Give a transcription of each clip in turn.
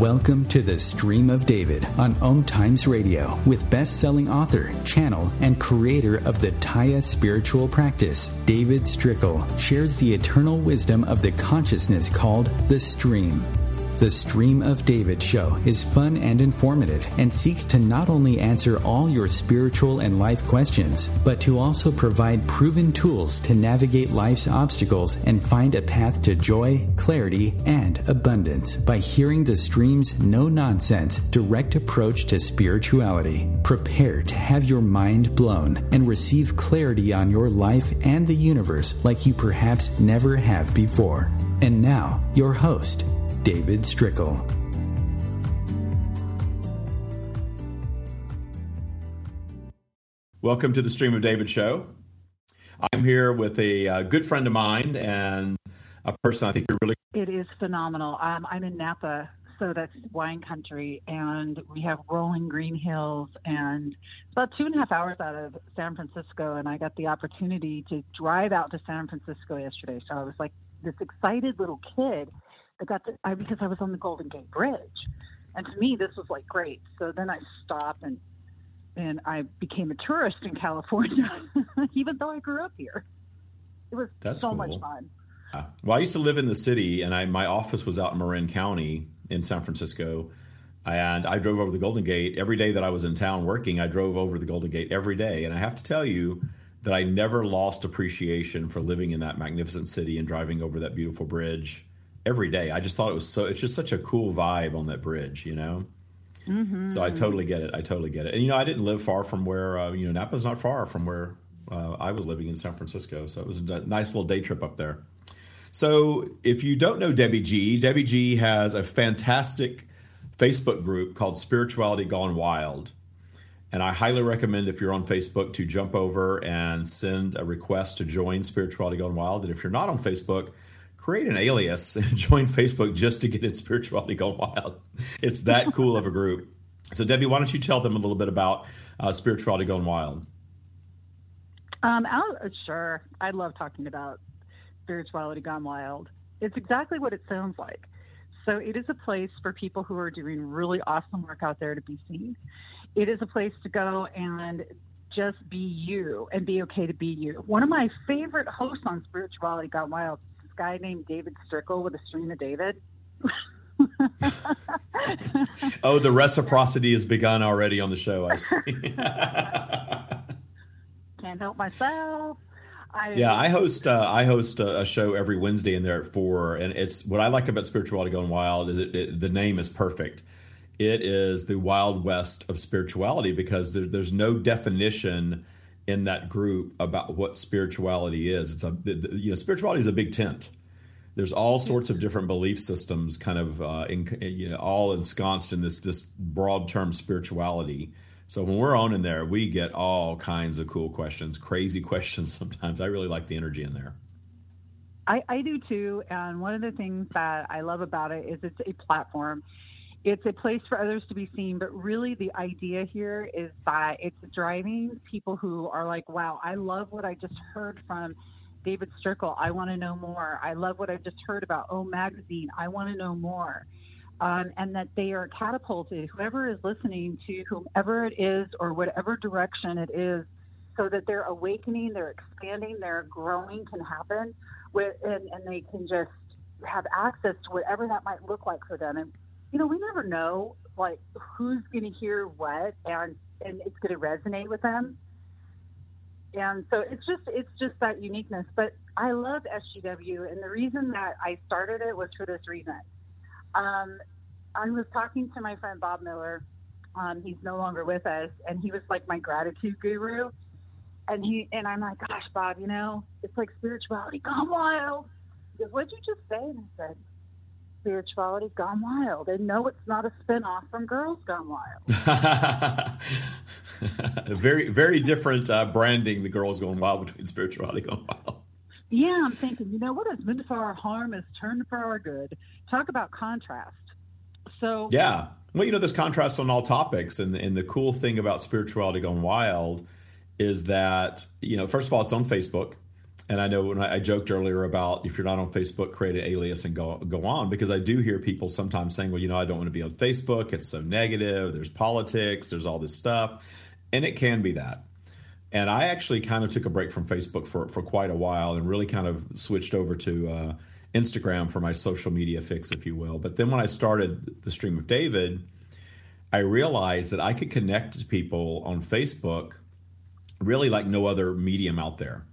Welcome to the Stream of David on Om Times Radio with best-selling author, channel, and creator of the Tya spiritual practice, David Strickel, shares the eternal wisdom of the consciousness called the stream. The Stream of David show is fun and informative and seeks to not only answer all your spiritual and life questions, but to also provide proven tools to navigate life's obstacles and find a path to joy, clarity, and abundance by hearing the stream's no nonsense, direct approach to spirituality. Prepare to have your mind blown and receive clarity on your life and the universe like you perhaps never have before. And now, your host, David Strickel. Welcome to the Stream of David show. I'm here with a uh, good friend of mine and a person I think you're really. It is phenomenal. Um, I'm in Napa, so that's wine country, and we have rolling green hills, and it's about two and a half hours out of San Francisco. And I got the opportunity to drive out to San Francisco yesterday, so I was like this excited little kid I got the, I, because I was on the Golden Gate Bridge, and to me this was like great. So then I stopped and and I became a tourist in California, even though I grew up here. It was That's so cool. much fun. Well, I used to live in the city, and I my office was out in Marin County in San Francisco, and I drove over the Golden Gate every day that I was in town working. I drove over the Golden Gate every day, and I have to tell you that I never lost appreciation for living in that magnificent city and driving over that beautiful bridge every day. I just thought it was so. It's just such a cool vibe on that bridge, you know. Mm-hmm. So I totally get it. I totally get it. And you know, I didn't live far from where uh, you know Napa's not far from where uh, I was living in San Francisco. So it was a nice little day trip up there. So if you don't know Debbie G, Debbie G has a fantastic Facebook group called Spirituality Gone Wild. And I highly recommend if you're on Facebook to jump over and send a request to join Spirituality Gone Wild. And if you're not on Facebook, create an alias and join Facebook just to get its spirituality going wild. It's that cool of a group. So, Debbie, why don't you tell them a little bit about uh, spirituality going wild? Um, I'll, uh, sure. I love talking about spirituality gone wild. It's exactly what it sounds like. So, it is a place for people who are doing really awesome work out there to be seen. It is a place to go and just be you and be okay to be you. One of my favorite hosts on Spirituality Gone Wild guy named David Strickel with a stream of David. oh, the reciprocity has begun already on the show. I see. Can't help myself. I, yeah, I host uh, I host a, a, show every Wednesday in there at four, and it's what I like about spirituality going wild is it, it the name is perfect. It is the wild west of spirituality because there, there's no definition in that group about what spirituality is. It's a you know spirituality is a big tent. There's all sorts of different belief systems, kind of uh, in, you know, all ensconced in this this broad term spirituality. So when we're on in there, we get all kinds of cool questions, crazy questions. Sometimes I really like the energy in there. I, I do too, and one of the things that I love about it is it's a platform it's a place for others to be seen, but really the idea here is that it's driving people who are like, wow, I love what I just heard from David Strickel. I want to know more. I love what I just heard about O Magazine. I want to know more. Um, and that they are catapulted, whoever is listening to whomever it is or whatever direction it is, so that their awakening, their expanding, their growing can happen with, and, and they can just have access to whatever that might look like for them. And you know, we never know like who's going to hear what and and it's going to resonate with them. And so it's just it's just that uniqueness. But I love SGW, and the reason that I started it was for this reason. Um, I was talking to my friend Bob Miller. Um, he's no longer with us, and he was like my gratitude guru. And he and I'm like, gosh, Bob, you know, it's like spirituality gone wild. He goes, What'd you just say? And I said, Spirituality Gone Wild. And no, it's not a spinoff from Girls Gone Wild. very, very different uh, branding, the Girls Gone Wild, between Spirituality Gone Wild. Yeah, I'm thinking, you know, what is meant for our harm is turned for our good. Talk about contrast. So, yeah. Well, you know, there's contrast on all topics. And, and the cool thing about Spirituality Gone Wild is that, you know, first of all, it's on Facebook And I know when I, I, joked earlier about if you're not on Facebook, create an alias and go go on because I do hear people sometimes saying, "Well, you know, I don't want to be on Facebook. It's so negative. There's politics. There's all this stuff," and it can be that. And I actually kind of took a break from Facebook for for quite a while and really kind of switched over to uh, Instagram for my social media fix, if you will. But then when I started the Stream of David, I realized that I could connect to people on Facebook really like no other medium out there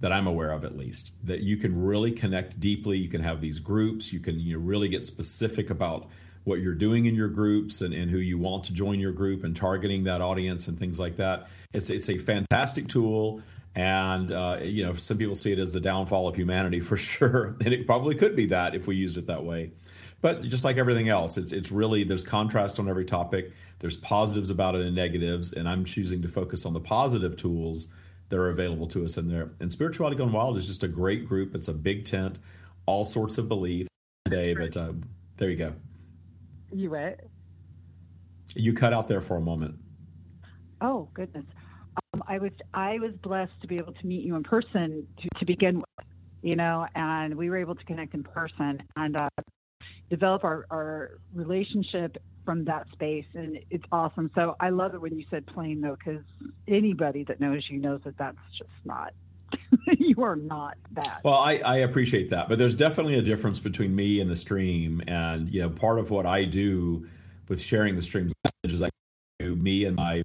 that I'm aware of at least that you can really connect deeply. You can have these groups. You can you know, really get specific about what you're doing in your groups and, and who you want to join your group and targeting that audience and things like that. It's it's a fantastic tool. And uh, you know some people see it as the downfall of humanity for sure. And it probably could be that if we used it that way. But just like everything else it's it's really there's contrast on every topic. There's positives about it and negatives. And i'm choosing to focus on the positive tools that are available to us in there. And Spirituality Gone Wild is just a great group. It's a big tent, all sorts of beliefs today. But uh, there you go. You what? You cut out there for a moment. Oh goodness, um, I was I was blessed to be able to meet you in person to, to begin with, you know, and we were able to connect in person and uh, develop our, our relationship from that space, and it's awesome. So I love it when you said plain though, because anybody that knows you knows that that's just not. you are not that. Well, I, I appreciate that, but there's definitely a difference between me and the stream, and you know, part of what I do with sharing the stream's messages, I do me and my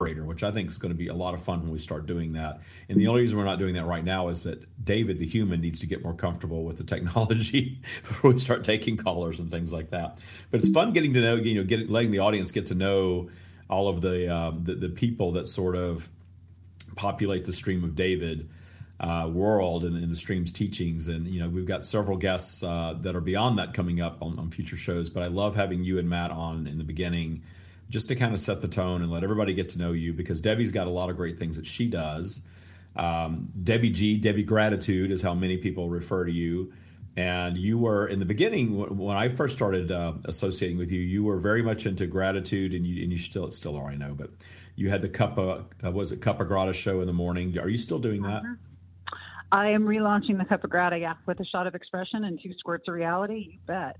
which I think is going to be a lot of fun when we start doing that. And the only reason we're not doing that right now is that David, the human, needs to get more comfortable with the technology before we start taking callers and things like that. But it's fun getting to know, you know, getting letting the audience get to know all of the um, the, the, people that sort of populate the stream of David. Uh, world and, the stream's teachings. And, you know, we've got several guests uh, that are beyond that coming up on, on, future shows. But I love having you and Matt on in the beginning just to kind of set the tone and let everybody get to know you because Debbie's got a lot of great things that she does. Um, Debbie G, Debbie Gratitude is how many people refer to you. And you were in the beginning when I first started uh, associating with you. You were very much into gratitude, and you and you still still are, I know. But you had the cup of uh, was it Cup of Grata show in the morning. Are you still doing that? Uh-huh. I am relaunching the Cup of Grata, yeah, with a shot of expression and two squirts of reality. You bet.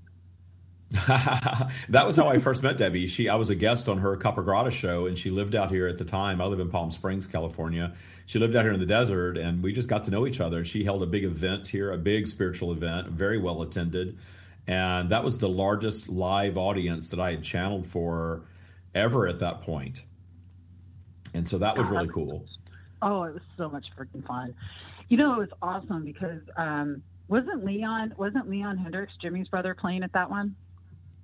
that was how I first met Debbie. She, I was a guest on her of Grata show, and she lived out here at the time. I live in Palm Springs, California. She lived out here in the desert, and we just got to know each other. She held a big event here, a big spiritual event, very well attended, and that was the largest live audience that I had channeled for ever at that point. And so that was really cool. Oh, it was so much freaking fun. You know, it was awesome because um, wasn't Leon wasn't Leon Hendrix Jimi's brother playing at that one?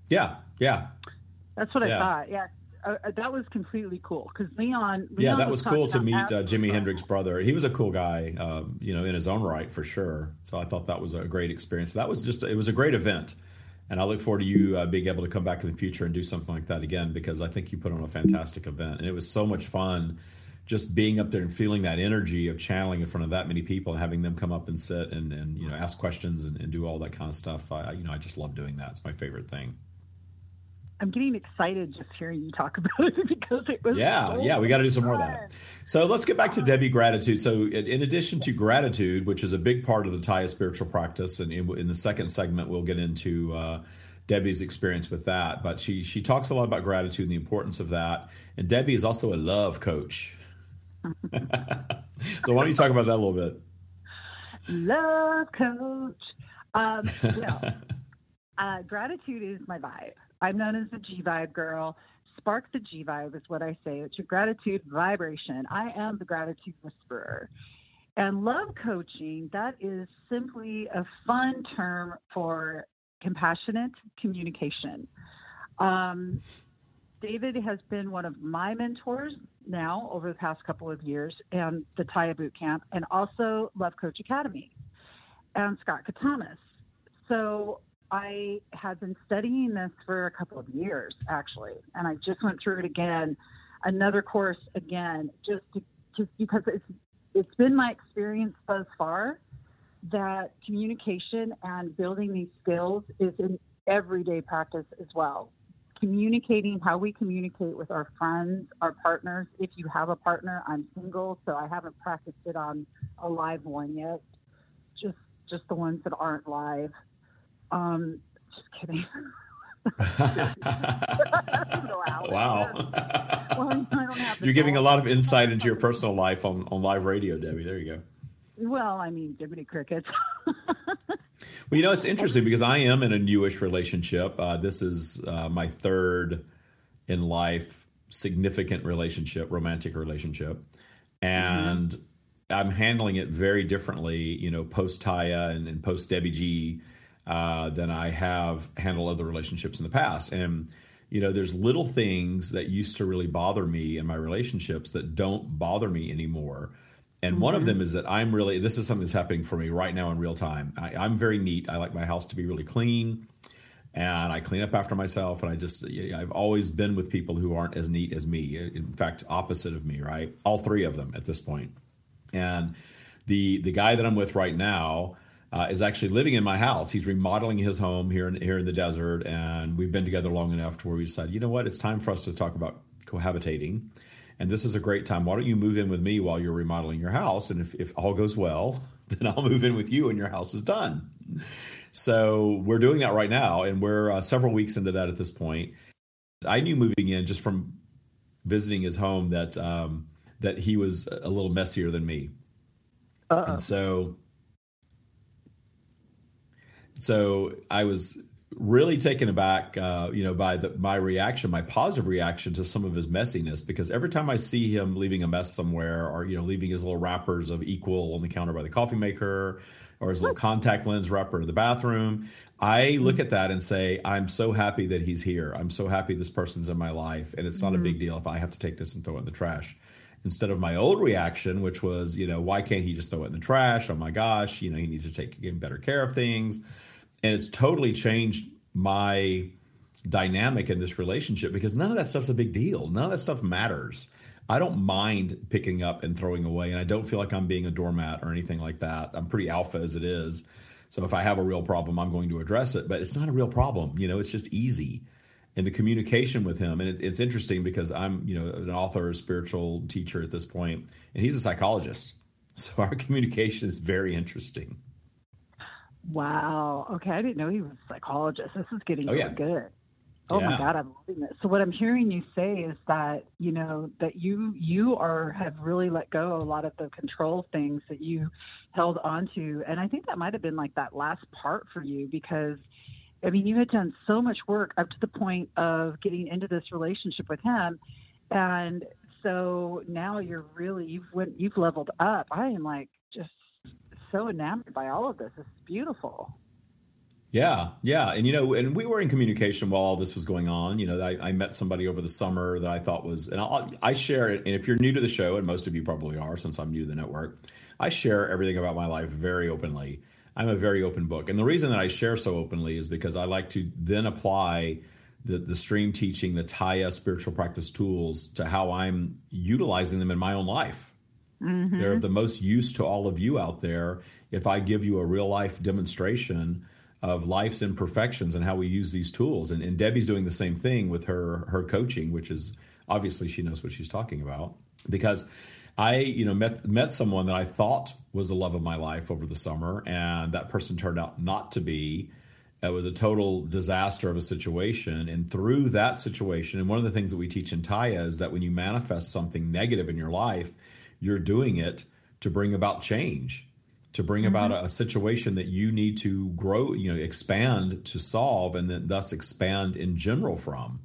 Yeah, yeah. That's what yeah. I thought. Yeah. Uh, uh that was completely cool because Leon, Leon, Yeah, that was, was cool to meet uh, Jimi Hendrix's brother. He was a cool guy, um, you know, in his own right for sure. So I thought that was a great experience. That was just it was a great event, and I look forward to you uh, being able to come back in the future and do something like that again because I think you put on a fantastic event and it was so much fun. Just being up there and feeling that energy of channeling in front of that many people and having them come up and sit and, and you know ask questions and, and do all that kind of stuff. I you know I just love doing that. It's my favorite thing. I'm getting excited just hearing you talk about it because it was. Yeah, so yeah, we got to do some more of that. So let's get back to Debbie gratitude. So in addition to gratitude, which is a big part of the Tya spiritual practice, and in, in the second segment we'll get into uh, Debbie's experience with that. But she she talks a lot about gratitude and the importance of that. And Debbie is also a love coach. so why don't you talk about that a little bit? Love coach. Um, well, uh, gratitude is my vibe. I'm known as the G Vibe girl. Spark the G Vibe is what I say. It's your gratitude vibration. I am the gratitude whisperer. And love coaching, that is simply a fun term for compassionate communication. Um, David has been one of my mentors now over the past couple of years, and the Tya Boot Camp, and also Love Coach Academy, and Scott Catamas. So I had been studying this for a couple of years, actually, and I just went through it again, another course again, just to, just because it's it's been my experience thus far that communication and building these skills is an everyday practice as well. communicating how we communicate with our friends, our partners. If you have a partner, I'm single, so I haven't practiced it on a live one yet. Just just the ones that aren't live. Um, just kidding. wow. well, You're giving a lot of insight into your personal life on, on live radio, Debbie. There you go. Well, I mean, Jiminy Crickets. Well, you know, it's interesting because I am in a newish relationship. Uh, this is uh, my third in life significant relationship, romantic relationship, and mm-hmm. I'm handling it very differently. You know, post Tya and, and post Debbie G uh, than I have handled other relationships in the past, and you know there's little things that used to really bother me in my relationships that don't bother me anymore and mm-hmm. one of them is that I'm really, this is something that's happening for me right now in real time. I, am very neat. I like my house to be really clean and I clean up after myself. And I just, I've always been with people who aren't as neat as me. In fact, opposite of me, right? All three of them at this point. And the, the guy that I'm with right now, uh, is actually living in my house. He's remodeling his home here in here in the desert, and we've been together long enough to where we decided, you know what, it's time for us to talk about cohabitating and this is a great time. Why don't you move in with me while you're remodeling your house? And if, if all goes well, then I'll move in with you and your house is done. So we're doing that right now, and we're uh, several weeks into that at this point. I knew moving in just from visiting his home that um, that he was a little messier than me, uh-uh. and so so I was really taken aback, uh, you know, by the, my reaction, my positive reaction to some of his messiness. Because every time I see him leaving a mess somewhere, or you know, leaving his little wrappers of equal on the counter by the coffee maker, or his little contact lens wrapper in the bathroom, I look at that and say, I'm so happy that he's here. I'm so happy this person's in my life, and it's not mm-hmm. a big deal if I have to take this and throw it in the trash. Instead of my old reaction, which was, you know, why can't he just throw it in the trash? Oh my gosh, you know, he needs to take better care of things and it's totally changed my dynamic in this relationship because none of that stuff's a big deal. None of that stuff matters. I don't mind picking up and throwing away, and I don't feel like I'm being a doormat or anything like that. I'm pretty alpha as it is. So if I have a real problem, I'm going to address it, but it's not a real problem. You know, it's just easy. And the communication with him, and it, it's interesting because I'm, you know, an author, a spiritual teacher at this point, and he's a psychologist. So our communication is very interesting. Wow. Okay, I didn't know he was a psychologist. This is getting oh, really yeah. good. Oh yeah. my God, I'm loving this. So what I'm hearing you say is that you know that you you are have really let go a lot of the control things that you held onto, and I think that might have been like that last part for you because, I mean, you had done so much work up to the point of getting into this relationship with him, and so now you're really you've went you've leveled up. I am like just so enamored by all of this. It's beautiful. Yeah, yeah, and you know, and we were in communication while all this was going on. You know, I, I met somebody over the summer that I thought was, and I'll, I share it. And if you're new to the show, and most of you probably are, since I'm new to the network, I share everything about my life very openly. I'm a very open book, and the reason that I share so openly is because I like to then apply the the stream teaching, the Tya spiritual practice tools to how I'm utilizing them in my own life. Mm-hmm. They're of the most use to all of you out there if I give you a real life demonstration of life's imperfections and how we use these tools. And, and Debbie's doing the same thing with her her coaching, which is obviously she knows what she's talking about because I, you know, met met someone that I thought was the love of my life over the summer, and that person turned out not to be. It was a total disaster of a situation, and through that situation, and one of the things that we teach in Tya is that when you manifest something negative in your life, you're doing it to bring about change to bring mm-hmm. about a, a, situation that you need to grow you know expand to solve and then thus expand in general from.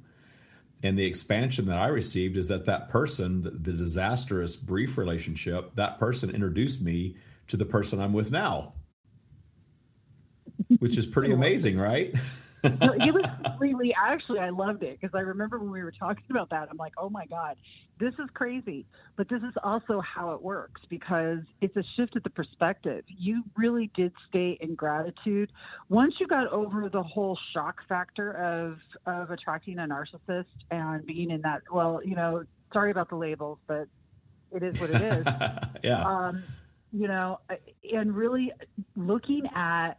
And the expansion that i received is that that person the, the disastrous brief relationship that person introduced me to the person i'm with now which is pretty amazing right it was completely actually I loved it because I remember when we were talking about that I'm like oh my god this is crazy. But this is also how it works because it's a shift of the perspective. You really did stay in gratitude. Once you got over the whole shock factor of of attracting a narcissist and being in that well you know sorry about the labels but it is what it is. Yeah. Um you know and really looking at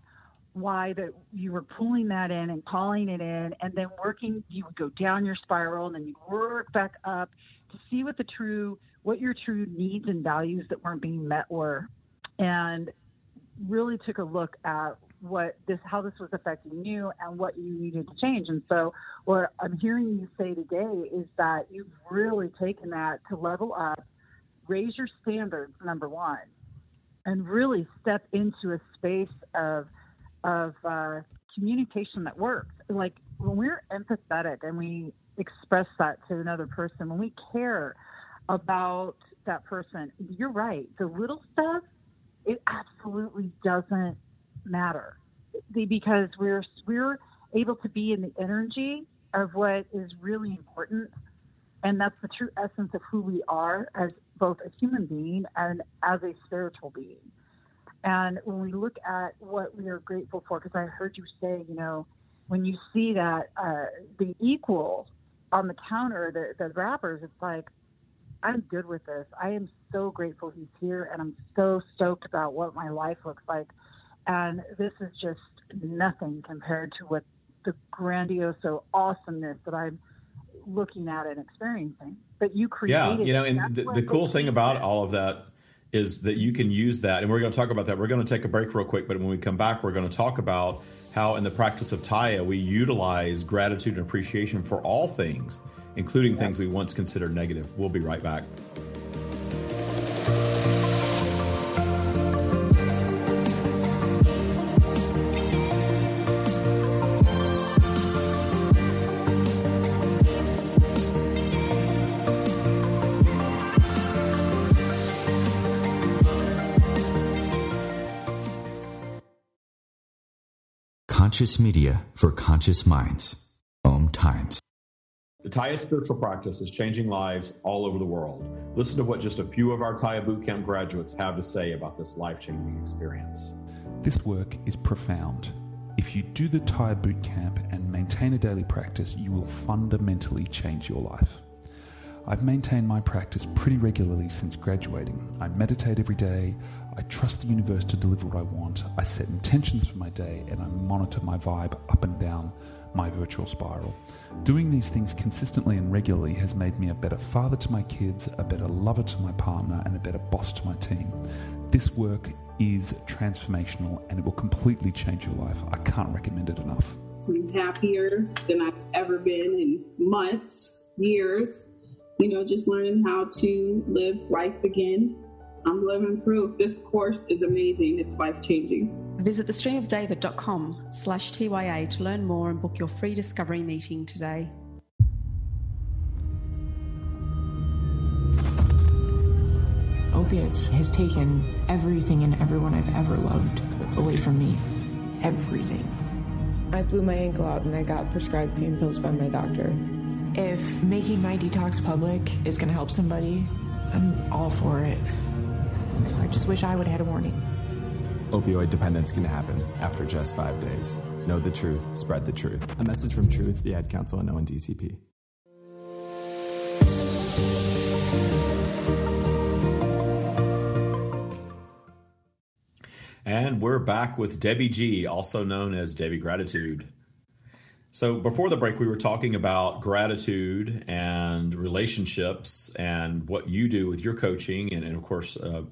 why that you were pulling that in and calling it in and then working you would go down your spiral and then you work back up to see what the true what your true needs and values that weren't being met were. And really took a look at what this how this was affecting you and what you needed to change. And so what i'm hearing you say today is that you've really taken that to level up raise your standards number one and really step into a space of of uh, communication that works. Like when we're empathetic and we express that to another person, when we care about that person, you're right. The little stuff, it absolutely doesn't matter because we're we're able to be in the energy of what is really important, and that's the true essence of who we are as both a human being and as a spiritual being. And when we look at what we are grateful for, because I heard you say, you know, when you see that uh, the equal on the counter, the, the wrappers, it's like, I'm good with this. I am so grateful he's here, and I'm so stoked about what my life looks like. And this is just nothing compared to what the grandiose awesomeness that I'm looking at and experiencing. But you created. Yeah, you know, and the, the cool thing about all of that is that you can use that. And we're going to talk about that. We're going to take a break real quick, but when we come back, we're going to talk about how, in the practice of Tya, we utilize gratitude and appreciation for all things, including things we once considered negative. We'll be right back. Conscious media for conscious minds. Om Times. The Tya spiritual practice is changing lives all over the world. Listen to what just a few of our Tya Bootcamp graduates have to say about this life changing experience. This work is profound. If you do the Tya Bootcamp and maintain a daily practice, you will fundamentally change your life. I've maintained my practice pretty regularly since graduating. I meditate every day, I trust the universe to deliver what I want, I set intentions for my day, and I monitor my vibe up and down my virtual spiral. Doing these things consistently and regularly has made me a better father to my kids, a better lover to my partner, and a better boss to my team. This work is transformational and it will completely change your life. I can't recommend it enough. I'm happier than I've ever been in months, years you know, just learning how to live life again. I'm living proof. This course is amazing. It's life changing. Visit thestreamofdavid.com slash TYA to learn more and book your free discovery meeting today. Opiates has taken everything and everyone I've ever loved away from me. Everything. I blew my ankle out and I got prescribed pain pills by my doctor. If making my detox public is going to help somebody, I'm all for it. I just wish I would have had a warning. Opioid dependence can happen after just five days. Know the truth, spread the truth. A message from Truth, the Ad Council, and ONDCP. And we're back with Debbie G, also known as Debbie Gratitude. So before the break, we were talking about gratitude and relationships and what you do with your coaching, and, and of course, uh,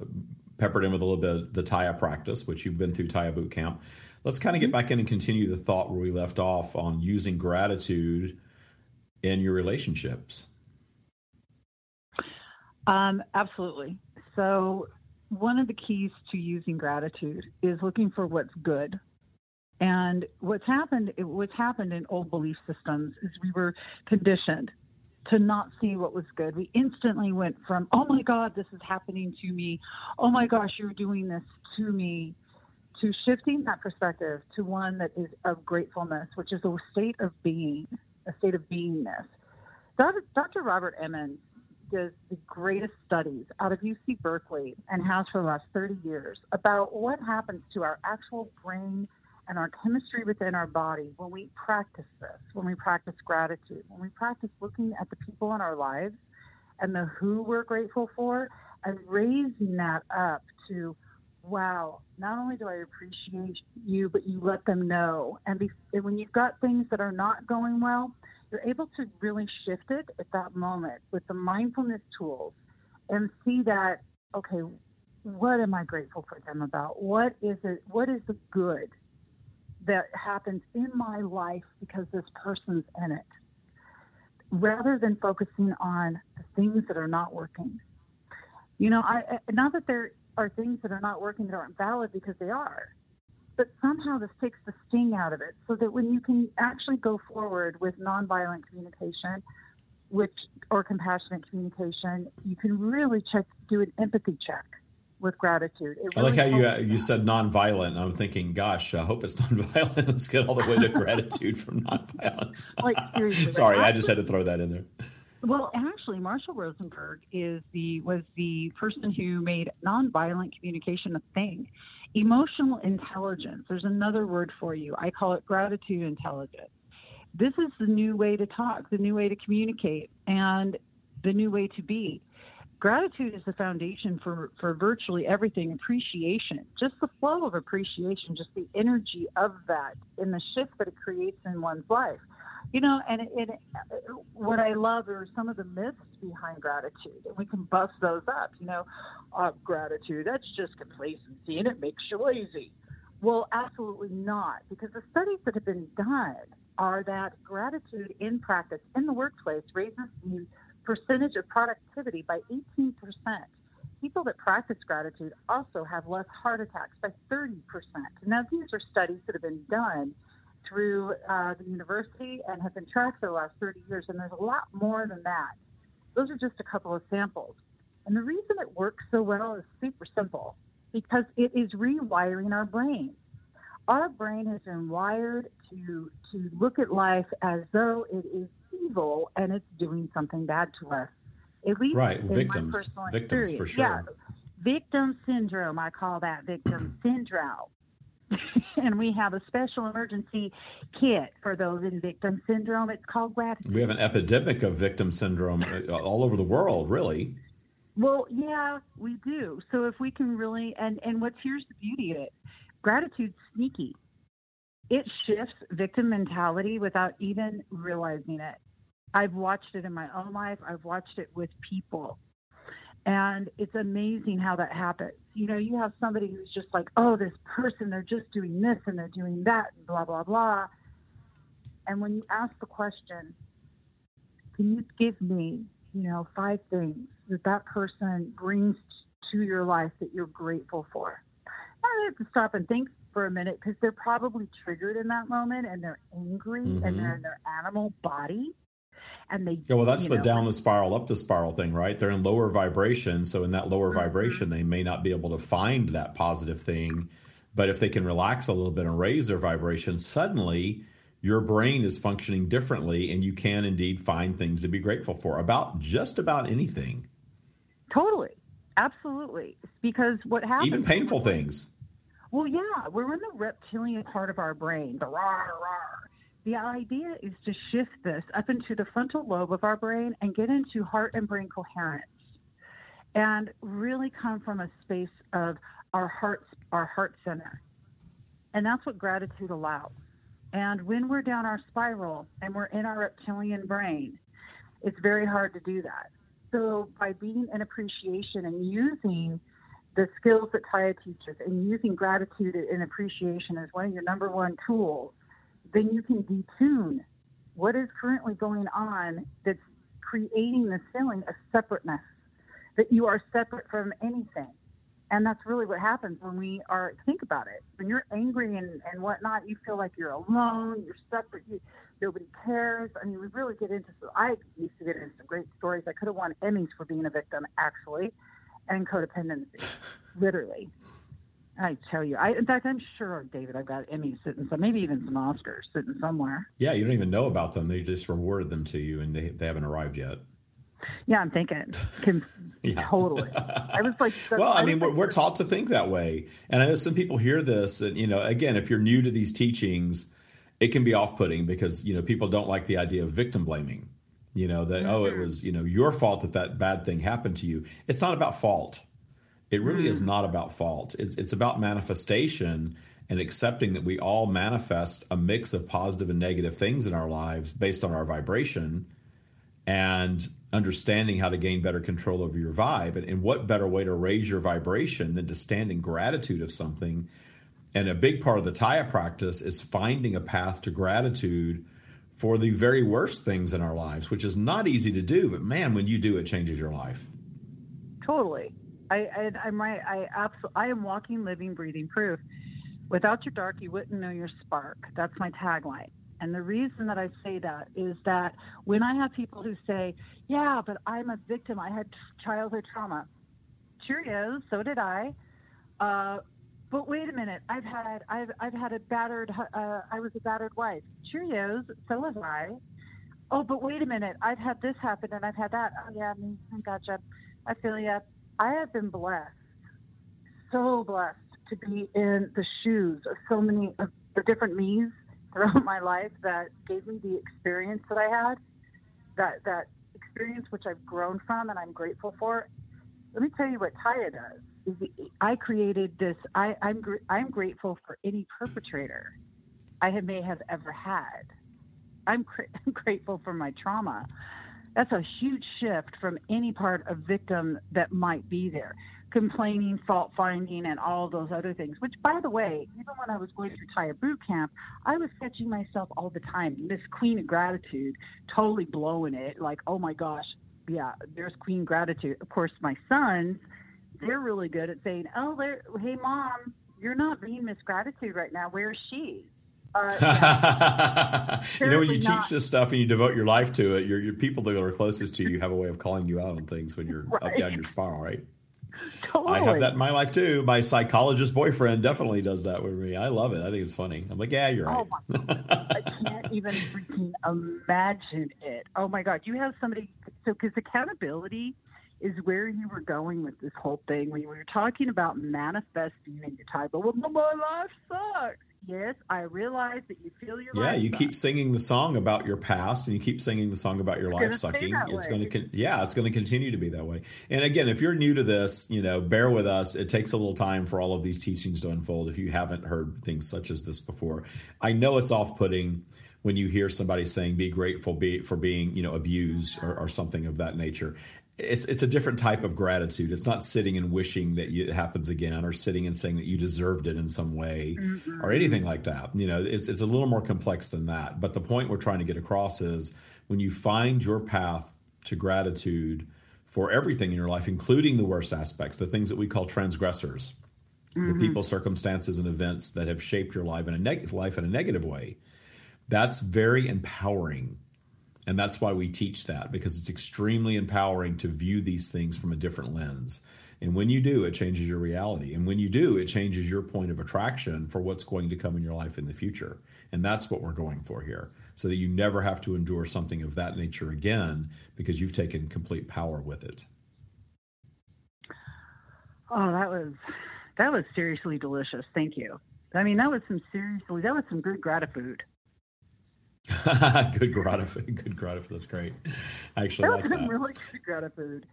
peppered in with a little bit of the Tya practice, which you've been through Tya Boot Camp. Let's kind of get back in and continue the thought where we left off on using gratitude in your relationships. Um, absolutely. So, one of the keys to using gratitude is looking for what's good and what's happened, what's happened in old belief systems is we were conditioned to not see what was good. We instantly went from, oh my God, this is happening to me. Oh my gosh, you're doing this to me. To shifting that perspective to one that is of gratefulness, which is a state of being, a state of beingness. Dr. Dr. Robert Emmons does the greatest studies out of UC Berkeley and has for the last 30 years about what happens to our actual brain and our chemistry within our body when we practice this, when we practice gratitude, when we practice looking at the people in our lives and the who we're grateful for and raising that up to wow, not only do I appreciate you, but you let them know. And, be, and when you've got things that are not going well, you're able to really shift it at that moment with the mindfulness tools and see that, okay, what am I grateful for them about? What is it? What is the good that happens in my life because this person's in it? Rather than focusing on the things that are not working. You know, I not that there are things that are not working that aren't valid because they are, but somehow this takes the sting out of it so that when you can actually go forward with nonviolent communication, which or compassionate communication, you can really check do an empathy check with gratitude. Really I like how you uh, you said nonviolent. I'm thinking, gosh, I hope it's nonviolent. Let's get all the way to gratitude from nonviolence. like. Sorry, I just had to throw that in there. Well, actually, Marshall Rosenberg is the was the person who made nonviolent communication a thing. Emotional intelligence. There's another word for you. I call it gratitude intelligence. This is the new way to talk, the new way to communicate, and the new way to be gratitude is the foundation for, for virtually everything. Appreciation, just the flow of appreciation, just the energy of that and the shift that it creates in one's life. You know, and it, it, what I love are some of the myths behind gratitude, and we can bust those up. You know, uh, gratitude, that's just complacency and it makes you lazy. Well, absolutely not, because the studies that have been done are that gratitude in practice in the workplace raises the percentage of productivity by 18%. People that practice gratitude also have less heart attacks by 30%. Now, these are studies that have been done through uh, the university and have been tracked for the last 30 years, and there's a lot more than that. Those are just a couple of samples. And the reason it works so well is super simple because it is rewiring our brain. Our brain has been wired to, to look at life as though it is evil and it's doing something bad to us. At least right, victims, victims for sure. Yeah, victim syndrome. I call that victim syndrome. and we have a special emergency kit for those in victim syndrome. It's called gratitude. We have an epidemic of victim syndrome uh, all over the world, really. Well, yeah, we do. So if we can really, and and what's here's the beauty of it, gratitude's sneaky. It shifts victim mentality without even realizing it. I've watched it in my own life. I've watched it with people. And it's amazing how that happens. You know, you have somebody who's just like, oh, this person, they're just doing this and they're doing that, and blah, blah, blah. And when you ask the question, can you give me, you know, five things that that person brings to your life that you're grateful for? I have to stop and think for a minute because they're probably triggered in that moment and they're angry mm-hmm. and they're mm-hmm. in their animal body and they yeah well that's the know, down the spiral up the spiral thing right they're in lower vibration so in that lower mm-hmm. vibration they may not be able to find that positive thing but if they can relax a little bit and raise their vibration suddenly your brain is functioning differently and you can indeed find things to be grateful for about just about anything totally absolutely because what happens even painful things well yeah we're in the reptilian part of our brain the the idea is to shift this up into the frontal lobe of our brain and get into heart and brain coherence and really come from a space of our hearts, our heart center. And that's what gratitude allows. And when we're down our spiral and we're in our reptilian brain, it's very hard to do that. So by being in appreciation and using the skills that Tya teaches and using gratitude and appreciation as one of your number one tools then you can detune what is currently going on that's creating this feeling of separateness, that you are separate from anything. And that's really what happens when we are, think about it. When you're angry and, and whatnot, you feel like you're alone, you're separate, you, nobody cares. I mean, we really get into, so I used to get into some great stories. I could have won Emmys for being a victim, actually, and codependency, literally. I tell you, I, in fact, I'm sure, David, I've got Emmys sitting, some maybe even some Oscars sitting somewhere. Yeah, you don't even know about them; they just rewarded them to you, and they they haven't arrived yet. Yeah, I'm thinking. Can, yeah. Totally. I was like, so, well, I, I mean, we're, we're taught to think that way, and I know some people hear this, and you know, again, if you're new to these teachings, it can be off-putting because you know people don't like the idea of victim blaming. You know that mm-hmm. oh, it mm-hmm. was you know your fault that that bad thing happened to you. It's not about fault It really Mm. is not about fault. It's it's about manifestation and accepting that we all manifest a mix of positive and negative things in our lives based on our vibration and understanding how to gain better control over your vibe. And, and what better way to raise your vibration than to stand in gratitude of something? And a big part of the Tya practice is finding a path to gratitude for the very worst things in our lives, which is not easy to do. But man, when you do, it changes your life. Totally. I, I I'm right. I absolutely. I am walking, living, breathing proof. Without your dark, you wouldn't know your spark. That's my tagline. And the reason that I say that is that when I have people who say, "Yeah, but I'm a victim. I had childhood trauma." Cheerios. So did I. Uh, but wait a minute. I've had I've I've had a battered. Uh, I was a battered wife. Cheerios. So was I. Oh, but wait a minute. I've had this happen and I've had that. Oh yeah. I gotcha. I feel you. I have been blessed, so blessed to be in the shoes of so many of the different me's throughout my life that gave me the experience that I had. That that experience which I've grown from and I'm grateful for. Let me tell you what Tya does. I created this. I, I'm gr- I'm grateful for any perpetrator I have, may have ever had. I'm, cr- I'm grateful for my trauma. That's a huge shift from any part of victim that might be there. Complaining, fault finding, and all those other things, which, by the way, even when I was going through Tya boot camp, I was catching myself all the time. Miss Queen of Gratitude, totally blowing it. Like, oh my gosh, yeah, there's Queen Gratitude. Of course, my sons, they're really good at saying, oh, they're- hey, mom, you're not being Miss Gratitude right now. Where's she? Uh, yeah. you know, when you Apparently teach this stuff and you devote your life to it, your your people that are closest to you have a way of calling you out on things when you're up down your spiral, right? totally. I have that in my life too. My psychologist boyfriend definitely does that with me. I love it. I think it's funny. I'm like, yeah, you're right. Oh my I can't even freaking imagine it. Oh my God. You have somebody, so because accountability is where you were going with this whole thing when you were talking about manifesting in your time. But well, my life sucks. Yes, I realize that you feel your Yeah, you sucks. keep singing the song about your past, and you keep singing the song about your It's life sucking. It's way. going to, con- yeah, it's going to continue to be that way. And again, if you're new to this, you know, bear with us. It takes a little time for all of these teachings to unfold. If you haven't heard things such as this before, I know it's off-putting when you hear somebody saying, "Be grateful be, for being, you know, abused" or, or something of that nature. It's it's a different type of gratitude. It's not sitting and wishing that you, it happens again, or sitting and saying that you deserved it in some way, or anything like that. You know, it's it's a little more complex than that. But the point we're trying to get across is when you find your path to gratitude for everything in your life, including the worst aspects, the things that we call transgressors, the mm-hmm. people, circumstances, and events that have shaped your life in a neg- life in a negative way. That's very empowering. And that's why we teach that because it's extremely empowering to view these things from a different lens. And when you do, it changes your reality. And when you do, it changes your point of attraction for what's going to come in your life in the future. And that's what we're going for here. So that you never have to endure something of that nature again because you've taken complete power with it. Oh, that was that was seriously delicious. Thank you. I mean, that was some seriously that was some good gratitude. good gratitude. Good gratitude. That's great. I actually That like that. really good gratitude.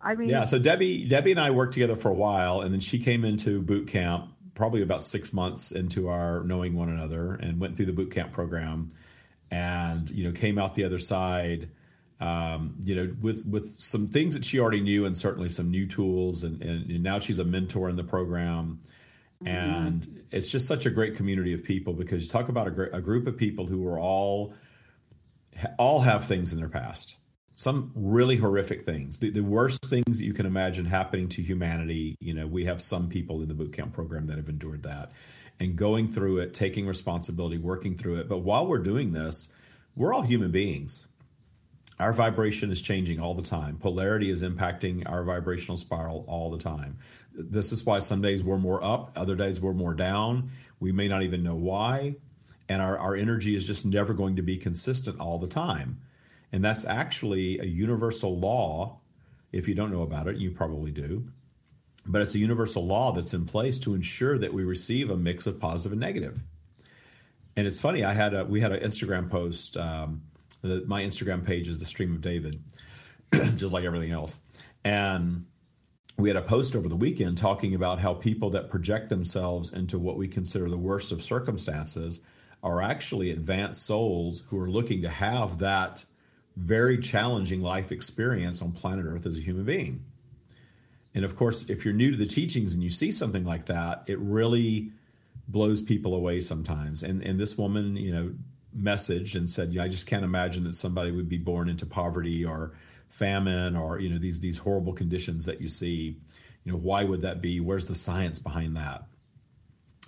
I mean, Yeah, so Debbie, Debbie and I worked together for a while, and then she came into boot camp probably about six months into our knowing one another, and went through the boot camp program, and you know came out the other side, um, you know, with with some things that she already knew, and certainly some new tools, and, and, and now she's a mentor in the program, Mm-hmm. and it's just such a great community of people because you talk about a, gr- a group of people who are all all have things in their past. Some really horrific things. The, the worst things that you can imagine happening to humanity you know we have some people in the boot camp program that have endured that and going through it taking responsibility working through it. But while we're doing this we're all human beings. Our vibration is changing all the time. Polarity is impacting our vibrational spiral all the time this is why some days we're more up other days we're more down we may not even know why and our, our energy is just never going to be consistent all the time and that's actually a universal law. If you don't know about it, you probably do. But it's a universal law that's in place to ensure that we receive a mix of positive and negative. And it's funny, I had a we had an Instagram post. Um, the, my Instagram page is the Stream of David, just like everything else. And we had a post over the weekend talking about how people that project themselves into what we consider the worst of circumstances are actually advanced souls who are looking to have that very challenging life experience on planet Earth as a human being. And of course, if you're new to the teachings and you see something like that, it really blows people away sometimes. And and this woman, you know, messaged and said, "Yeah, I just can't imagine that somebody would be born into poverty or famine or you know these these horrible conditions that you see. You know, why would that be? Where's the science behind that?"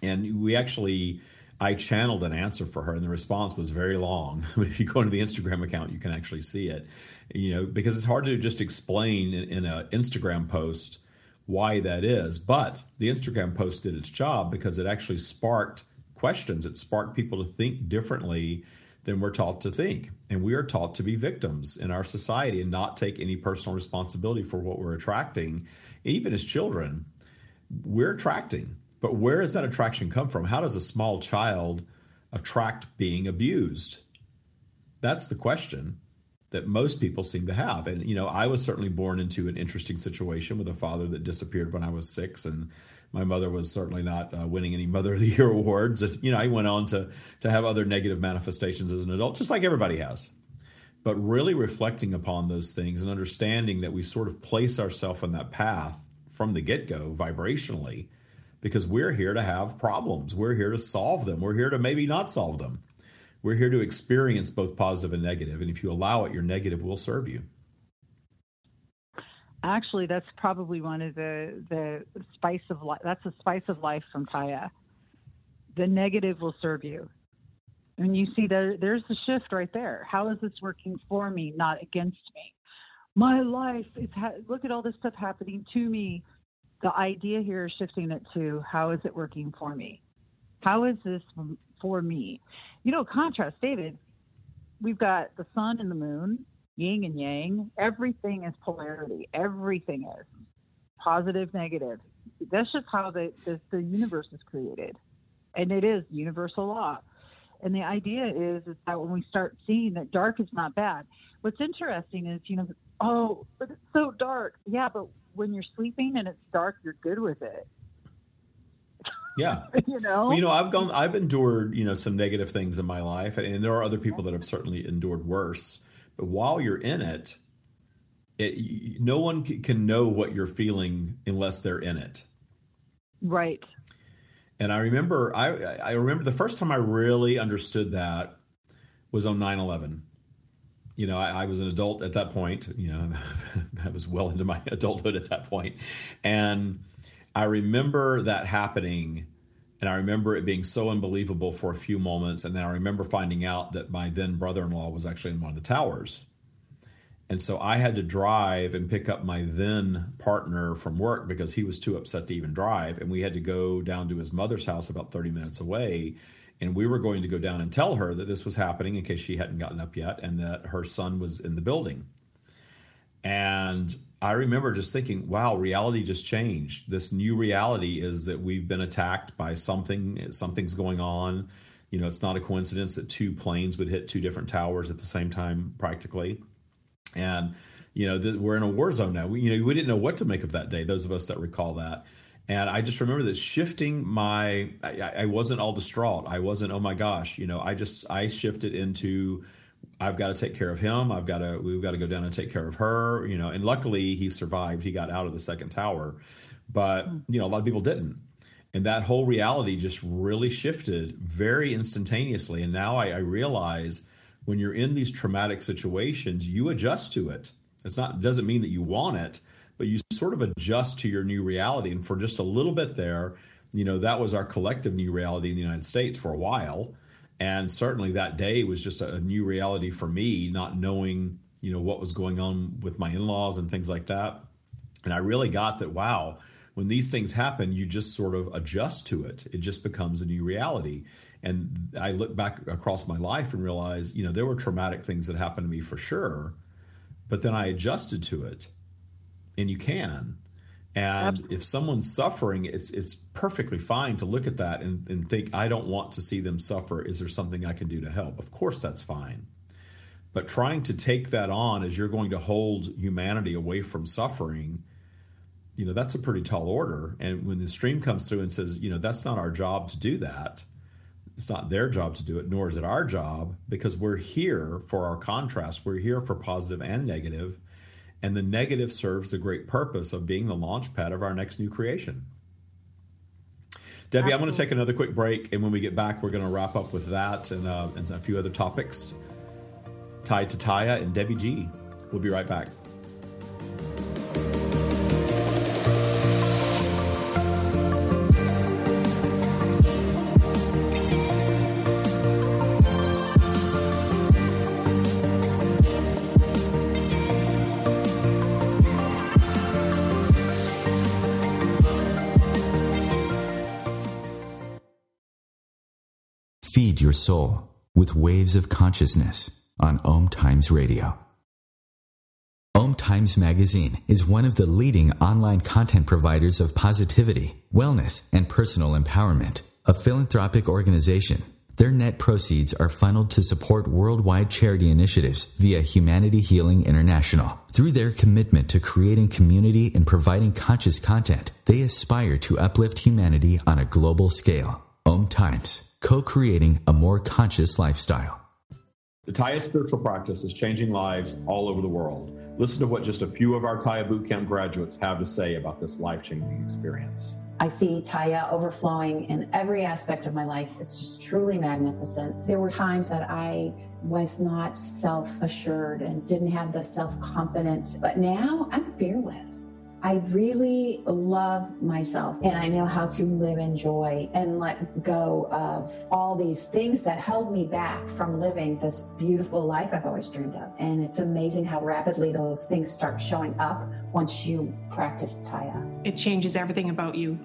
And we actually I channeled an answer for her, and the response was very long. if you go into the Instagram account, you can actually see it. You know, because it's hard to just explain in, in an Instagram post why that is. But the Instagram post did its job because it actually sparked questions. It sparked people to think differently than we're taught to think. And we are taught to be victims in our society and not take any personal responsibility for what we're attracting. Even as children, we're attracting but where does that attraction come from? How does a small child attract being abused? That's the question that most people seem to have. And, you know, I was certainly born into an interesting situation with a father that disappeared when I was six. And my mother was certainly not uh, winning any Mother of the Year awards. And, you know, I went on to, to have other negative manifestations as an adult, just like everybody has. But really reflecting upon those things and understanding that we sort of place ourselves on that path from the get go vibrationally because we're here to have problems. We're here to solve them. We're here to maybe not solve them. We're here to experience both positive and negative. And if you allow it, your negative will serve you. Actually, that's probably one of the the spice of life. That's the spice of life from Tya. The negative will serve you. And you see there there's the shift right there. How is this working for me, not against me? My life is ha- look at all this stuff happening to me the idea here is shifting it to how is it working for me? How is this for me? You know, contrast, David, we've got the sun and the moon, yin and yang. Everything is polarity. Everything is positive, negative. That's just how the, the, the universe is created. And it is universal law. And the idea is, is that when we start seeing that dark is not bad, what's interesting is, you know, oh, but it's so dark. Yeah, but when you're sleeping and it's dark, you're good with it. Yeah. you know. You know, I've gone I've endured, you know, some negative things in my life and there are other people that have certainly endured worse. But while you're in it, it no one can know what you're feeling unless they're in it. Right. And I remember I I remember the first time I really understood that was on 9/11 you know, I, I, was an adult at that point. You know, I was well into my adulthood at that point, and I remember that happening, and I remember it being so unbelievable for a few moments, and then I remember finding out that my then brother-in-law was actually in one of the towers, and so I had to drive and pick up my then partner from work because he was too upset to even drive, and we had to go down to his mother's house about thirty minutes away. And we were going to go down and tell her that this was happening in case she hadn't gotten up yet and that her son was in the building. And I remember just thinking, wow, reality just changed. This new reality is that we've been attacked by something, something's going on. You know, it's not a coincidence that two planes would hit two different towers at the same time, practically. And, you know, th- we're in a war zone now. We, you know, we didn't know what to make of that day, those of us that recall that. And I just remember that shifting my, I, I, wasn't all distraught. I wasn't, oh my gosh, you know, I just, I shifted into, I've got to take care of him. I've got to, we've got to go down and take care of her, you know, and luckily he survived. He got out of the second tower, but, hmm. you know, a lot of people didn't. And that whole reality just really shifted very instantaneously. And now I, I realize when you're in these traumatic situations, you adjust to it. It's not, doesn't mean that you want it but you sort of adjust to your new reality. And for just a little bit there, you know, that was our collective new reality in the United States for a while. And certainly that day was just a, new reality for me, not knowing, you know, what was going on with my in laws and things like that. And I really got that, wow, when these things happen, you just sort of adjust to it. It just becomes a new reality. And I look back across my life and realize, you know, there were traumatic things that happened to me for sure, but then I adjusted to it and you can. And Absolutely. if someone's suffering, it's it's perfectly fine to look at that and, and think, I don't want to see them suffer. Is there something I can do to help? Of course, that's fine. But trying to take that on as you're going to hold humanity away from suffering, you know, that's a pretty tall order. And when the stream comes through and says, you know, that's not our job to do that, it's not their job to do it, nor is it our job because we're here for our contrast. We're here for positive and negative, And the negative serves the great purpose of being the launch pad of our next new creation. Debbie, I'm going to take another quick break. And when we get back, we're going to wrap up with that and, uh, and a few other topics tied to Tya and Debbie G. We'll be right back. Soul with waves of consciousness on Om Times Radio. Om Times Magazine is one of the leading online content providers of positivity, wellness, and personal empowerment, a philanthropic organization. Their net proceeds are funneled to support worldwide charity initiatives via Humanity Healing International. Through their commitment to creating community and providing conscious content, they aspire to uplift humanity on a global scale. Om Times, co creating a more conscious lifestyle. The Tya spiritual practice is changing lives all over the world. Listen to what just a few of our Tya Bootcamp graduates have to say about this life changing experience. I see Tya overflowing in every aspect of my life. It's just truly magnificent. There were times that I was not self assured and didn't have the self confidence, but now I'm fearless. I really love myself and I know how to live in joy and let go of all these things that held me back from living this beautiful life I've always dreamed of. And it's amazing how rapidly those things start showing up once you practice Tya. It changes everything about you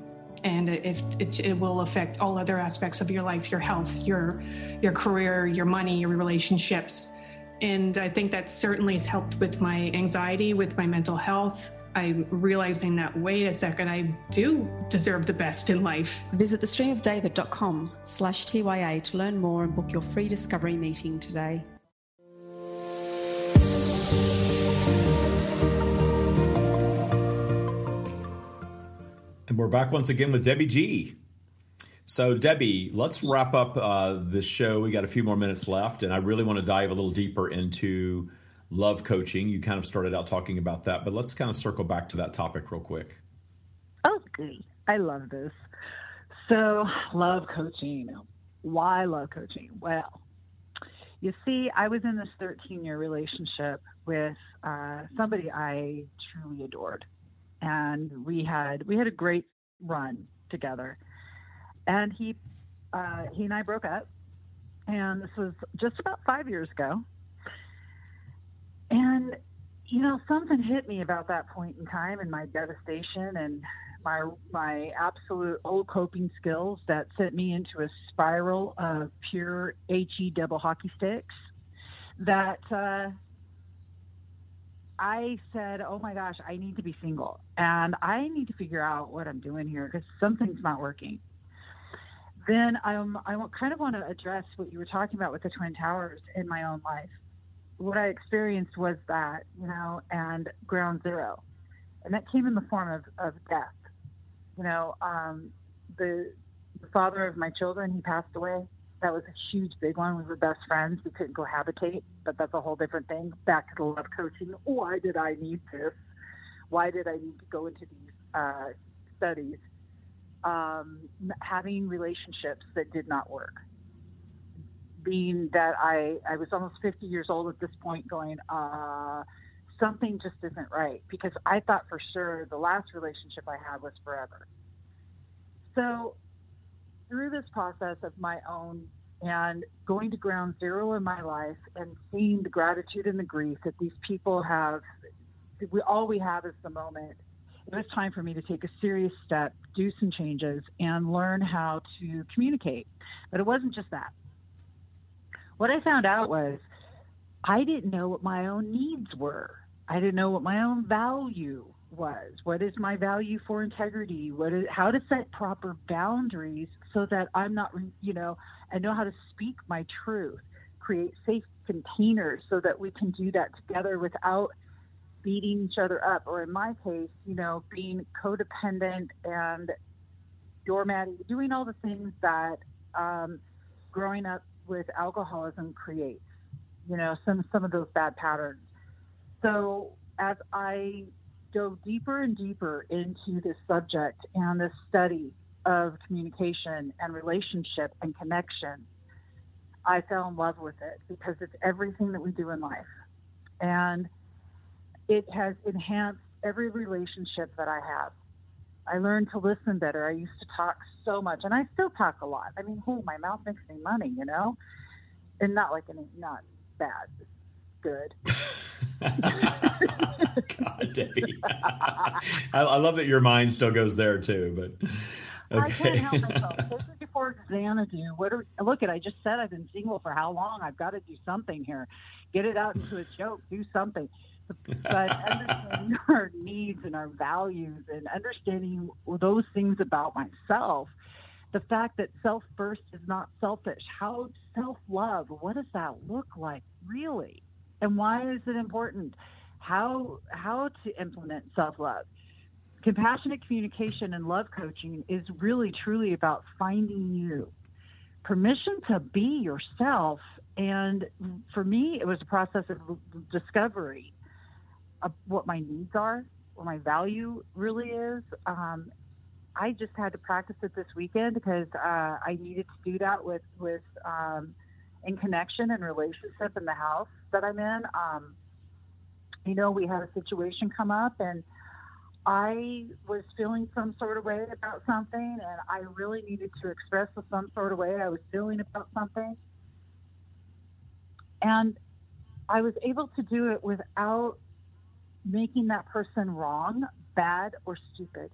and it, it, it, will affect all other aspects of your life your health your your career your money your relationships and i think that certainly has helped with my anxiety with my mental health I'm realizing that, wait a second, I do deserve the best in life. Visit thestreamofdavid.com slash TYA to learn more and book your free discovery meeting today. And we're back once again with Debbie G. So, Debbie, let's wrap up uh, this show. We got a few more minutes left, and I really want to dive a little deeper into love coaching. You kind of started out talking about that, but let's kind of circle back to that topic real quick. Okay. I love this. So, love coaching. Why love coaching? Well, you see, I was in this 13 year relationship with uh, somebody I truly adored. And we had we had a great run together. And he uh, he and I broke up. And this was just about five years ago. And you know, something hit me about that point in time and my devastation and my my absolute old coping skills that sent me into a spiral of pure he double hockey sticks. That uh, I said, "Oh my gosh, I need to be single, and I need to figure out what I'm doing here because something's not working." Then um, I kind of want to address what you were talking about with the twin towers in my own life what I experienced was that, you know, and ground zero. And that came in the form of, of death. You know, um, the, the father of my children, he passed away. That was a huge, big one. We were best friends. We couldn't cohabitate, but that's a whole different thing. Back to the love coaching. Why did I need this? Why did I need to go into these uh, studies? Um, having relationships that did not work being that I, I was almost 50 years old at this point, going, uh, something just isn't right. Because I thought for sure the last relationship I had was forever. So, through this process of my own and going to ground zero in my life and seeing the gratitude and the grief that these people have, we, all we have is the moment. It was time for me to take a serious step, do some changes, and learn how to communicate. But it wasn't just that what I found out was I didn't know what my own needs were. I didn't know what my own value was. What is my value for integrity? What is how to set proper boundaries so that I'm not, you know, I know how to speak my truth, create safe containers so that we can do that together without beating each other up, or in my case, you know, being codependent and doormatting, doing all the things that um, growing up with alcoholism creates. You know, some some of those bad patterns. So as I dove deeper and deeper into this subject and this study of communication and relationship and connection, I fell in love with it because it's everything that we do in life. And it has enhanced every relationship that I have. I learned to listen better. I used to talk so much, and I still talk a lot. I mean, hey, my mouth makes me money, you know, and not like any, not bad, good. God, Debbie. I, I, love that your mind still goes there too, but okay. I can't help myself. This is before Xanadu. What are, look at? I just said I've been single for how long? I've got to do something here. Get it out into a joke. Do something. But understanding our needs and our values and understanding those things about myself. The fact that self first is not selfish. How self love? What does that look like, really? And why is it important? How how to implement self love? Compassionate communication and love coaching is really truly about finding you, permission to be yourself. And for me, it was a process of discovery of what my needs are, what my value really is. Um, I just had to practice it this weekend because uh, I needed to do that with with um, in connection and relationship in the house that I'm in. Um, you know, we had a situation come up and I was feeling some sort of way about something and I really needed to express some sort of way I was feeling about something. And I was able to do it without making that person wrong, bad, or stupid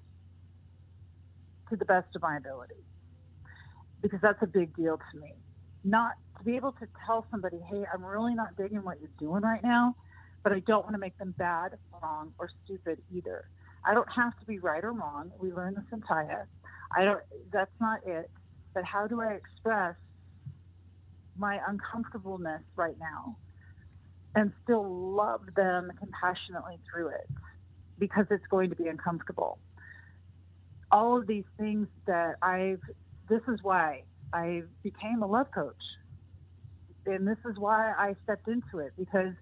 to the best of my ability. Because that's a big deal to me. Not to be able to tell somebody, hey, I'm really not digging what you're doing right now, but I don't want to make them bad, wrong, or stupid either. I don't have to be right or wrong. We learned this in Tya. I don't. That's not it. But how do I express my uncomfortableness right now and still love them compassionately through it because it's going to be uncomfortable. All of these things that I've, this is why I became a love coach and this is why I stepped into it because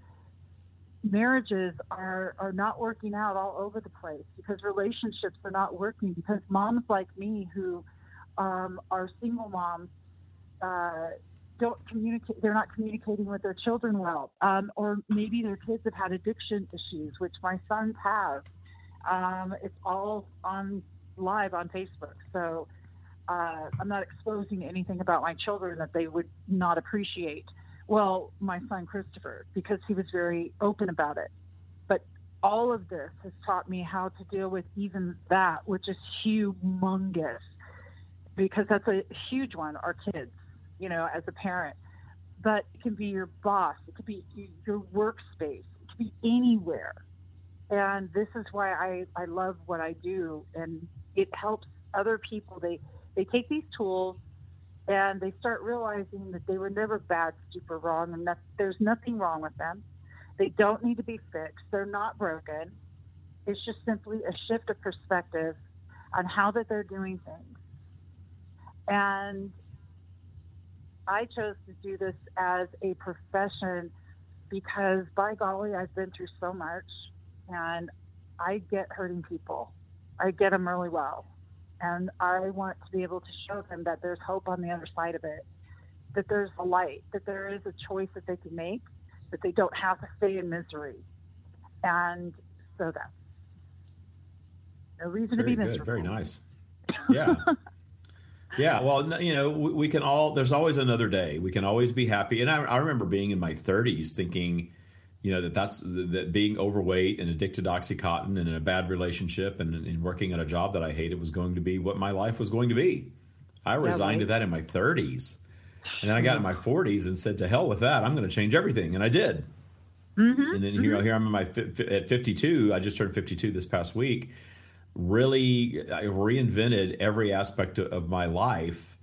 marriages are are not working out all over the place because relationships are not working because moms like me who um, are single moms uh, don't communicate they're not communicating with their children well um, or maybe their kids have had addiction issues which my sons have um, it's all on live on facebook so uh, I'm not exposing anything about my children that they would not appreciate. Well, my son Christopher, because he was very open about it. But all of this has taught me how to deal with even that, which is humongous, because that's a huge one, our kids, you know, as a parent. But it can be your boss, it could be your workspace, it could be anywhere. And this is why I, I love what I do. And it helps other people. They, they take these tools and they start realizing that they were never bad, stupid, wrong, and that there's nothing wrong with them. They don't need to be fixed. They're not broken. It's just simply a shift of perspective on how that they're doing things. And I chose to do this as a profession because by golly, I've been through so much and I get hurting people. I get them really well. And I want to be able to show them that there's hope on the other side of it, that there's a light, that there is a choice that they can make, that they don't have to stay in misery. And so that's no reason very to be good, miserable. Very nice. Yeah. yeah. Well, you know, we, we, can all, there's always another day. We can always be happy. And I, I remember being in my 30s thinking, you know that that's that being overweight and addicted to oxycontin and in a bad relationship and, and working at a job that I hated was going to be what my life was going to be. I resigned yeah, right. to that in my 30s, and then I got in my 40s and said, "To hell with that! I'm going to change everything," and I did. Mm-hmm. And then mm-hmm. here, here I'm in my at 52. I just turned 52 this past week. Really, I reinvented every aspect of my life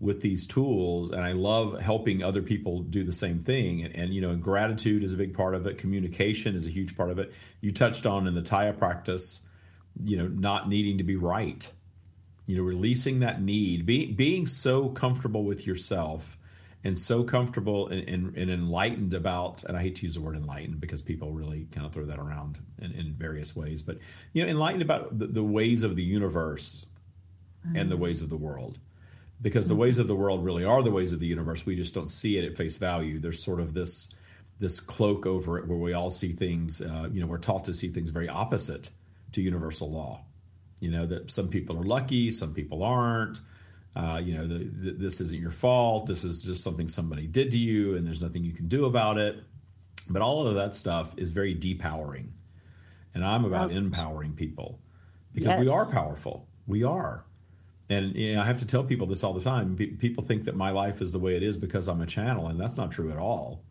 with these tools and i love helping other people do the same thing. And, and, you know gratitude is a big part of it. Communication is a huge part of it. You touched on in the Tya practice you know not needing to be right. You know releasing that need being being so comfortable with yourself and so comfortable and, and, and, enlightened about and i hate to use the word enlightened because people really kind of throw that around in, in various ways but you know enlightened about the, the ways of the universe mm-hmm. and the mm. ways of the world because the ways of the world really are the ways of the universe. We just don't see it at face value. There's sort of this this cloak over it where we all see things. Uh, you know, we're taught to see things very opposite to universal law. You know that some people are lucky, some people aren't. Uh, you know, the, the, this isn't your fault. This is just something somebody did to you, and there's nothing you can do about it. But all of that stuff is very depowering, and I'm about empowering people because yes. we are powerful. We are and you know, I have to tell people this all the time. people think that my life is the way it is because I'm a channel, and that's not true at all.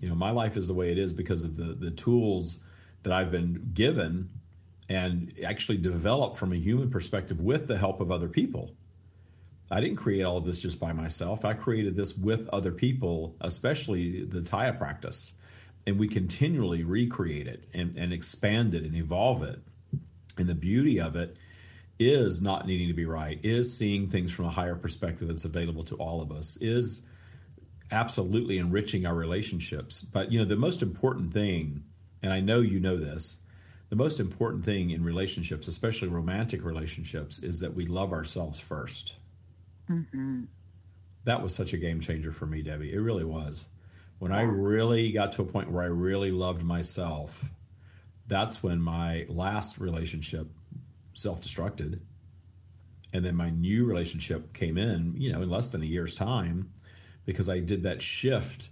You know, my life is the way it is because of the the tools that I've been given and actually developed from a human perspective with the help of other people. I didn't create all of this just by myself. I created this with other people, especially the Tya practice. And we continually recreate it and, and expand it and evolve it. And the beauty of it is not needing to be right, is seeing things from a higher perspective that's available to all of us, is absolutely enriching our relationships. But you know, the most important thing, and I know you know this, the most important thing in relationships, especially romantic relationships, is that we love ourselves 1st mm-hmm. That was such a game changer for me, Debbie. It really was. When I really got to a point where I really loved myself, that's when my last relationship self destructed. And then my new relationship came in, you know, in less than a year's time because I did that shift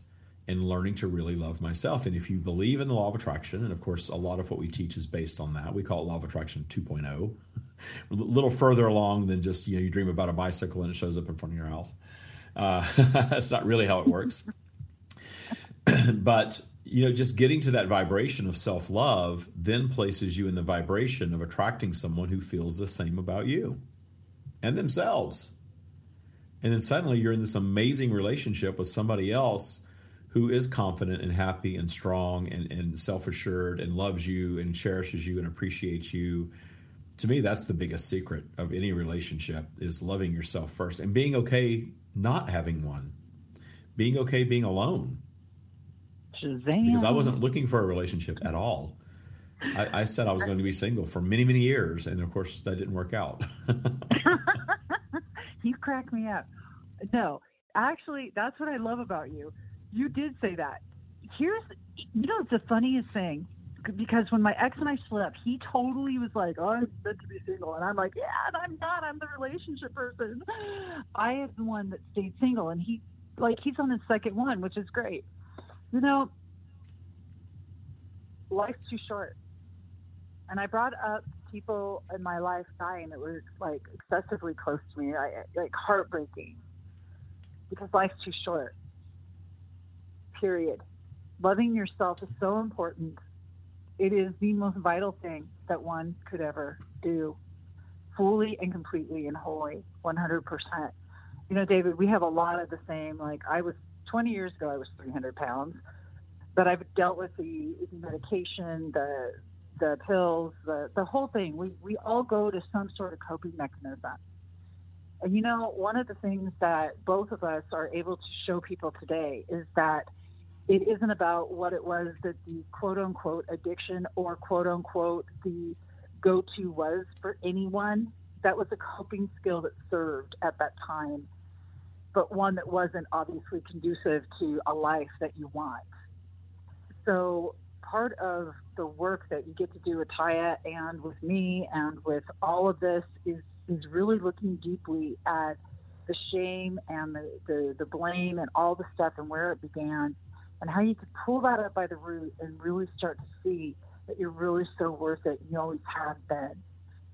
in learning to really love myself. And if you believe in the law of attraction, and of course, a lot of what we teach is based on that, we call it law of attraction 2.0, a little further along than just, you know, you dream about a bicycle and it shows up in front of your house. Uh, that's not really how it works. but you know, just getting to that vibration of self love then places you in the vibration of attracting someone who feels the same about you and themselves. And then suddenly you're in this amazing relationship with somebody else who is confident and happy and strong and, and self assured and loves you and cherishes you and appreciates you. To me, that's the biggest secret of any relationship is loving yourself first and being okay not having one, being okay being alone Shazam. Because I wasn't looking for a relationship at all. I, I, said I was going to be single for many, many years, and of course that didn't work out. you crack me up. No, actually, that's what I love about you. You did say that. Here's, you know, it's the funniest thing because when my ex and I slept, he totally was like, "Oh, I'm meant to be single," and I'm like, "Yeah, and I'm not. I'm the relationship person. I am the one that stayed single, and he, like, he's on his second one, which is great." you know, life's too short. And I brought up people in my life dying that were like excessively close to me, I, like heartbreaking, because life's too short. Period. Loving yourself is so important. It is the most vital thing that one could ever do, fully and completely and wholly, 100%. You know, David, we have a lot of the same. Like, I was 20 years ago, I was 300 pounds, but I've dealt with the medication, the the pills, the the whole thing. We we all go to some sort of coping mechanism. And you know, one of the things that both of us are able to show people today is that it isn't about what it was that the quote unquote addiction or quote unquote the go to was for anyone. That was a coping skill that served at that time but one that wasn't obviously conducive to a life that you want. So part of the work that you get to do with Tya and with me and with all of this is is really looking deeply at the shame and the, the, the blame and all the stuff and where it began and how you could pull that up by the root and really start to see that you're really so worth it. You always have been.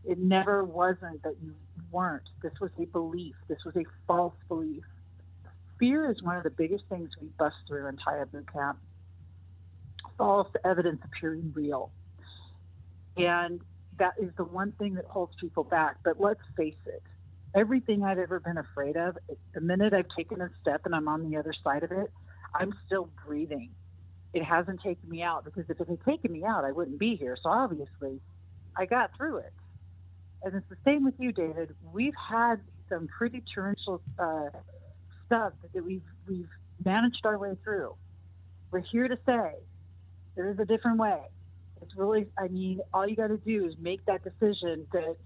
It never wasn't that you weren't. This was a belief. This was a false belief fear is one of the biggest things we bust through in Tya Boot Camp. False evidence appearing real. And that is the one thing that holds people back. But let's face it, everything I've ever been afraid of, the minute I've taken a step and I'm on the other side of it, I'm still breathing. It hasn't taken me out because if it had taken me out, I wouldn't be here. So obviously, I got through it. And it's the same with you, David. We've had some pretty torrential uh, stuff that we've we've managed our way through. We're here to say there is a different way. It's really, I mean, all you got to do is make that decision that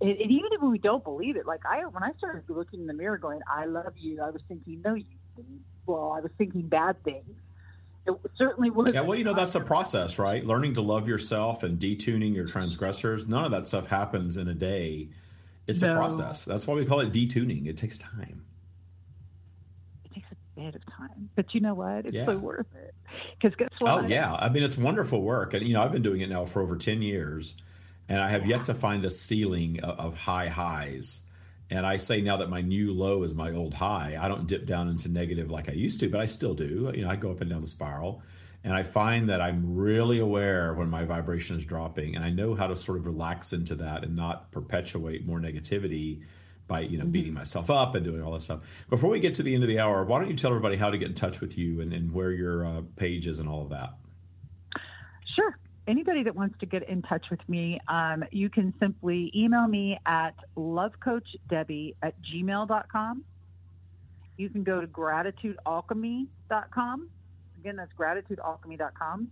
and, even if we don't believe it, like I, when I started looking in the mirror, going, "I love you," I was thinking, "No, you didn't." Well, I was thinking bad things. It certainly was. Yeah, well, you know, that's a process, right? Learning to love yourself and detuning your transgressors. None of that stuff happens in a day. It's no. a process. That's why we call it detuning. It takes time. It takes a bit of time, but you know what? It's yeah. so worth it. Because guess oh, what? Oh yeah, I mean, it's wonderful work, and you know, I've been doing it now for over ten years and I have yet to find a ceiling of, of high highs. And I say now that my new low is my old high. I don't dip down into negative like I used to, but I still do. You know, I go up and down the spiral. And I find that I'm really aware when my vibration is dropping, and I know how to sort of relax into that and not perpetuate more negativity by you know mm-hmm. beating myself up and doing all this stuff. Before we get to the end of the hour, why don't you tell everybody how to get in touch with you and, and where your uh, page is and all of that? Sure anybody that wants to get in touch with me, um, you can simply email me at lovecoachdebbie at gmail.com. You can go to gratitudealchemy.com. Again, that's gratitudealchemy.com.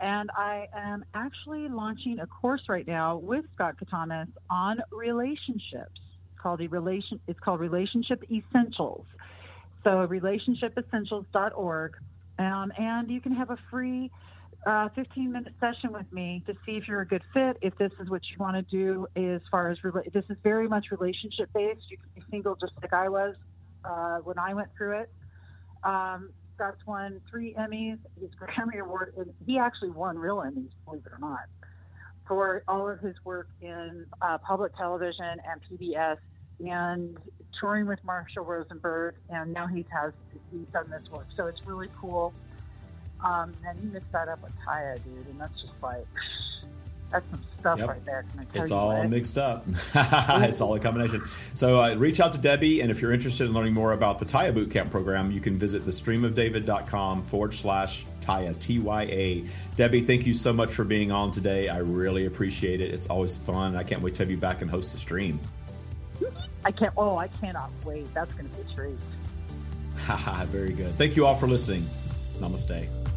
And I am actually launching a course right now with Scott Catamas on relationships. It's called a relation. It's called Relationship Essentials. So relationshipessentials.org, um, and you can have a free uh, 15 minute session with me to see if you're a good fit, if this is what you want to do as far as rela- this is very much relationship based. You can be single just like I was uh, when I went through it. Um, Scott's won three Emmys, his Grammy Award, and he actually won real Emmys, believe it or not, for all of his work in uh, public television and PBS and touring with Marshall Rosenberg. And now he has he's done this work, so it's really cool. Um, and he mixed that up with Tya, dude, and that's just like that's some stuff yep. right there. it's all what? mixed up. it's all a combination. So uh, reach out to Debbie, and if you're interested in learning more about the Tya Bootcamp program, you can visit thestreamofdavid.com forward slash Tya, T Y A. Debbie, thank you so much for being on today. I really appreciate it. It's always fun. I can't wait to have you back and host the stream. I can't. Oh, I cannot wait. That's going to be a treat. Very good. Thank you all for listening. Namaste.